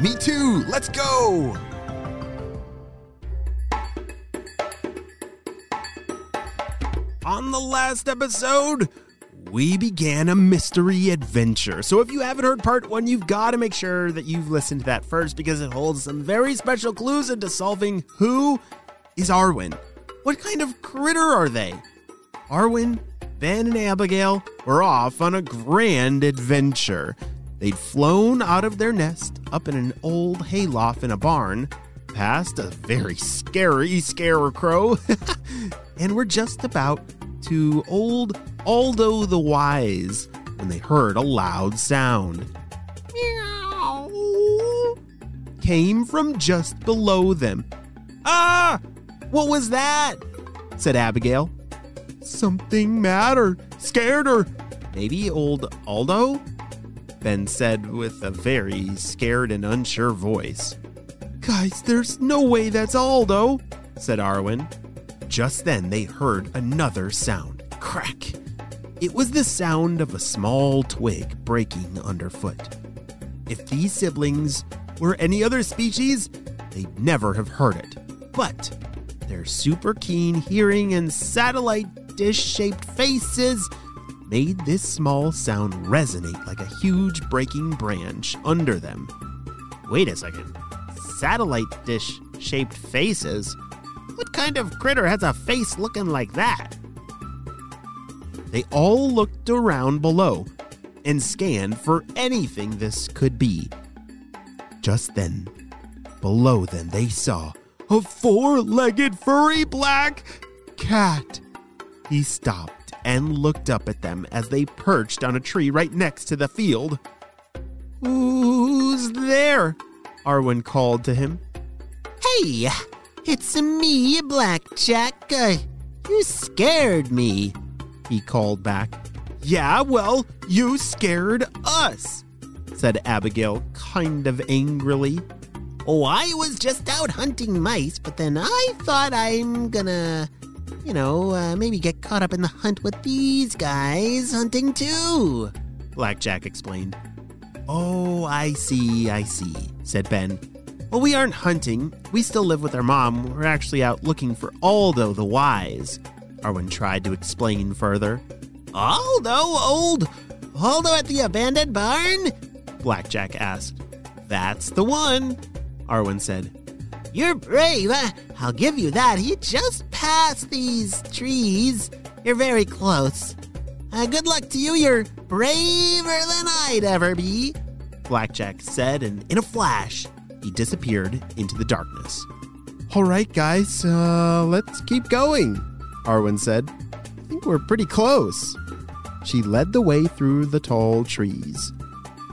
Me too! Let's go! On the last episode, we began a mystery adventure. So if you haven't heard part one, you've got to make sure that you've listened to that first because it holds some very special clues into solving who is Arwen. What kind of critter are they? Arwen, Ben, and Abigail were off on a grand adventure. They'd flown out of their nest up in an old hayloft in a barn, past a very scary scarecrow, and were just about to old Aldo the Wise when they heard a loud sound. Meow. Came from just below them. Ah! What was that? said Abigail. Something mattered. Scared her. Maybe old Aldo? Ben said with a very scared and unsure voice. Guys, there's no way that's Aldo, said Arwen. Just then they heard another sound crack. It was the sound of a small twig breaking underfoot. If these siblings were any other species, they'd never have heard it. But their super keen hearing and satellite dish shaped faces made this small sound resonate like a huge breaking branch under them. Wait a second. Satellite dish shaped faces? What kind of critter has a face looking like that? They all looked around below and scanned for anything this could be. Just then, below them, they saw a four legged furry black cat. He stopped and looked up at them as they perched on a tree right next to the field. Who's there? Arwen called to him. Hey, it's me, Blackjack. Uh, you scared me, he called back. Yeah, well, you scared us, said Abigail kind of angrily. Oh, I was just out hunting mice, but then I thought I'm gonna, you know, uh, maybe get caught up in the hunt with these guys hunting too. Blackjack explained. Oh, I see, I see, said Ben. Well, we aren't hunting. We still live with our mom. We're actually out looking for Aldo the Wise. Arwen tried to explain further. Aldo, old Aldo at the abandoned barn? Blackjack asked. That's the one, Arwen said. You're brave. I'll give you that. He just passed these trees. You're very close. Uh, good luck to you. You're braver than I'd ever be. Blackjack said, and in a flash, he disappeared into the darkness. All right, guys, uh, let's keep going, Arwen said. I think we're pretty close. She led the way through the tall trees.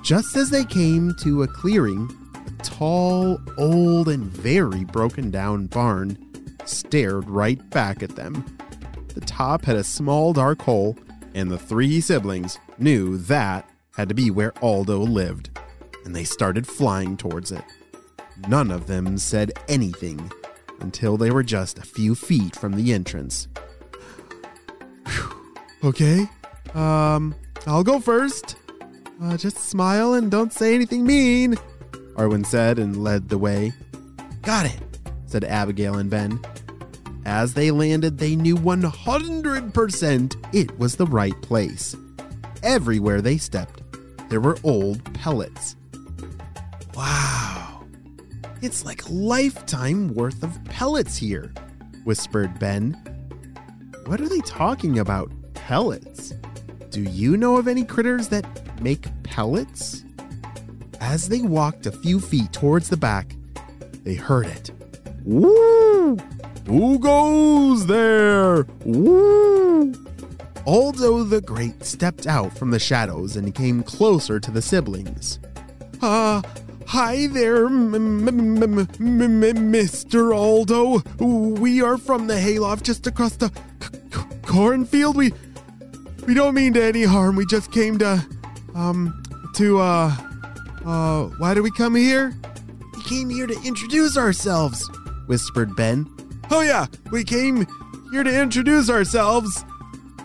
Just as they came to a clearing, tall, old, and very broken down barn stared right back at them. The top had a small dark hole, and the three siblings knew that had to be where Aldo lived, and they started flying towards it. None of them said anything until they were just a few feet from the entrance. Okay, um, I'll go first. Uh, just smile and don't say anything mean, Arwen said and led the way. Got it, said Abigail and Ben. As they landed, they knew 100% it was the right place. Everywhere they stepped, there were old pellets. Wow, it's like a lifetime worth of pellets here, whispered Ben. What are they talking about, pellets? Do you know of any critters that make pellets? As they walked a few feet towards the back, they heard it. Woo! Who goes there? Woo! Aldo the Great stepped out from the shadows and came closer to the siblings. Uh, hi there, m- m- m- Mr. Aldo. We are from the hayloft just across the c- c- cornfield. We we don't mean to any harm. We just came to um to uh uh why did we come here? We came here to introduce ourselves, whispered Ben. Oh yeah, we came here to introduce ourselves.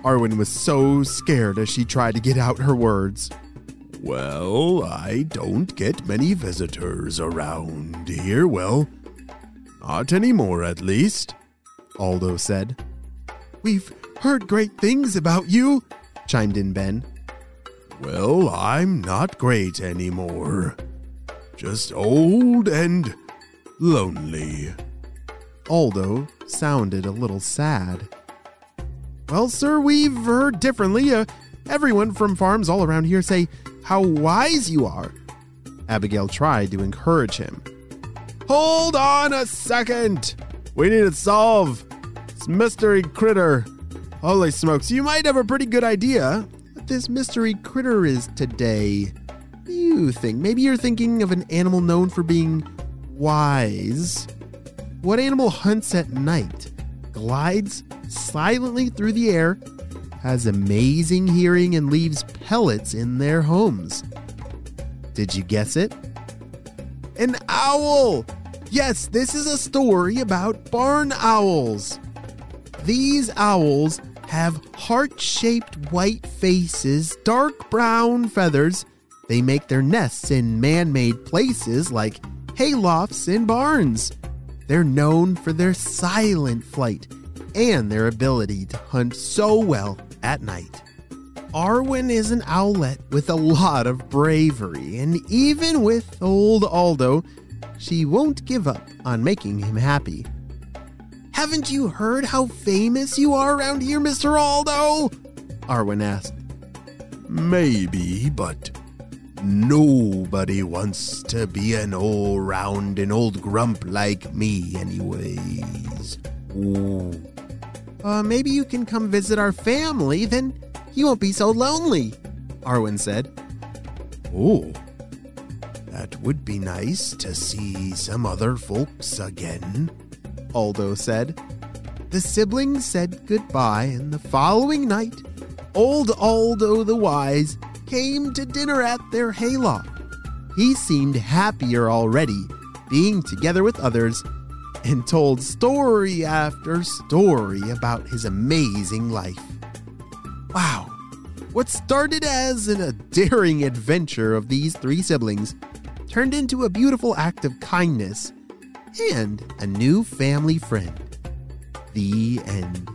Arwen was so scared as she tried to get out her words. Well, I don't get many visitors around here. Well, not anymore at least, Aldo said. We've heard great things about you, chimed in Ben. Well, I'm not great anymore. Just old and lonely. Aldo sounded a little sad. Well, sir, we've heard differently. Uh, everyone from farms all around here say how wise you are. Abigail tried to encourage him. Hold on a second. We need to solve this mystery critter. Holy smokes, you might have a pretty good idea this mystery critter is today. You think? Maybe you're thinking of an animal known for being wise. What animal hunts at night, glides silently through the air, has amazing hearing, and leaves pellets in their homes? Did you guess it? An owl! Yes, this is a story about barn owls. These owls have heart shaped white faces, dark brown feathers. They make their nests in man made places like haylofts and barns. They're known for their silent flight and their ability to hunt so well at night. Arwen is an owlet with a lot of bravery, and even with old Aldo, she won't give up on making him happy. Haven't you heard how famous you are around here, Mr. Aldo? Arwen asked. Maybe, but nobody wants to be an all round and old grump like me, anyways. Ooh. Uh, maybe you can come visit our family, then you won't be so lonely, Arwen said. Oh, that would be nice to see some other folks again, Aldo said. The siblings said goodbye, and the following night, old Aldo the Wise came to dinner at their hayloft. He seemed happier already, being together with others, and told story after story about his amazing life. Wow, what started as an, a daring adventure of these three siblings turned into a beautiful act of kindness and a new family friend. The end.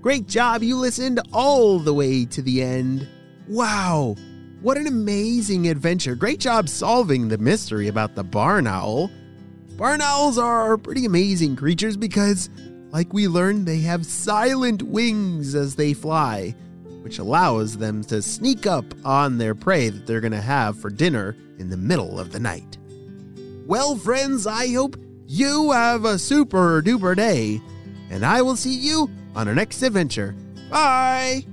Great job, you listened all the way to the end. Wow, what an amazing adventure. Great job solving the mystery about the barn owl. Barn owls are pretty amazing creatures because, like we learned, they have silent wings as they fly, which allows them to sneak up on their prey that they're going to have for dinner in the middle of the night. Well, friends, I hope you have a super duper day, and I will see you on our next adventure. Bye!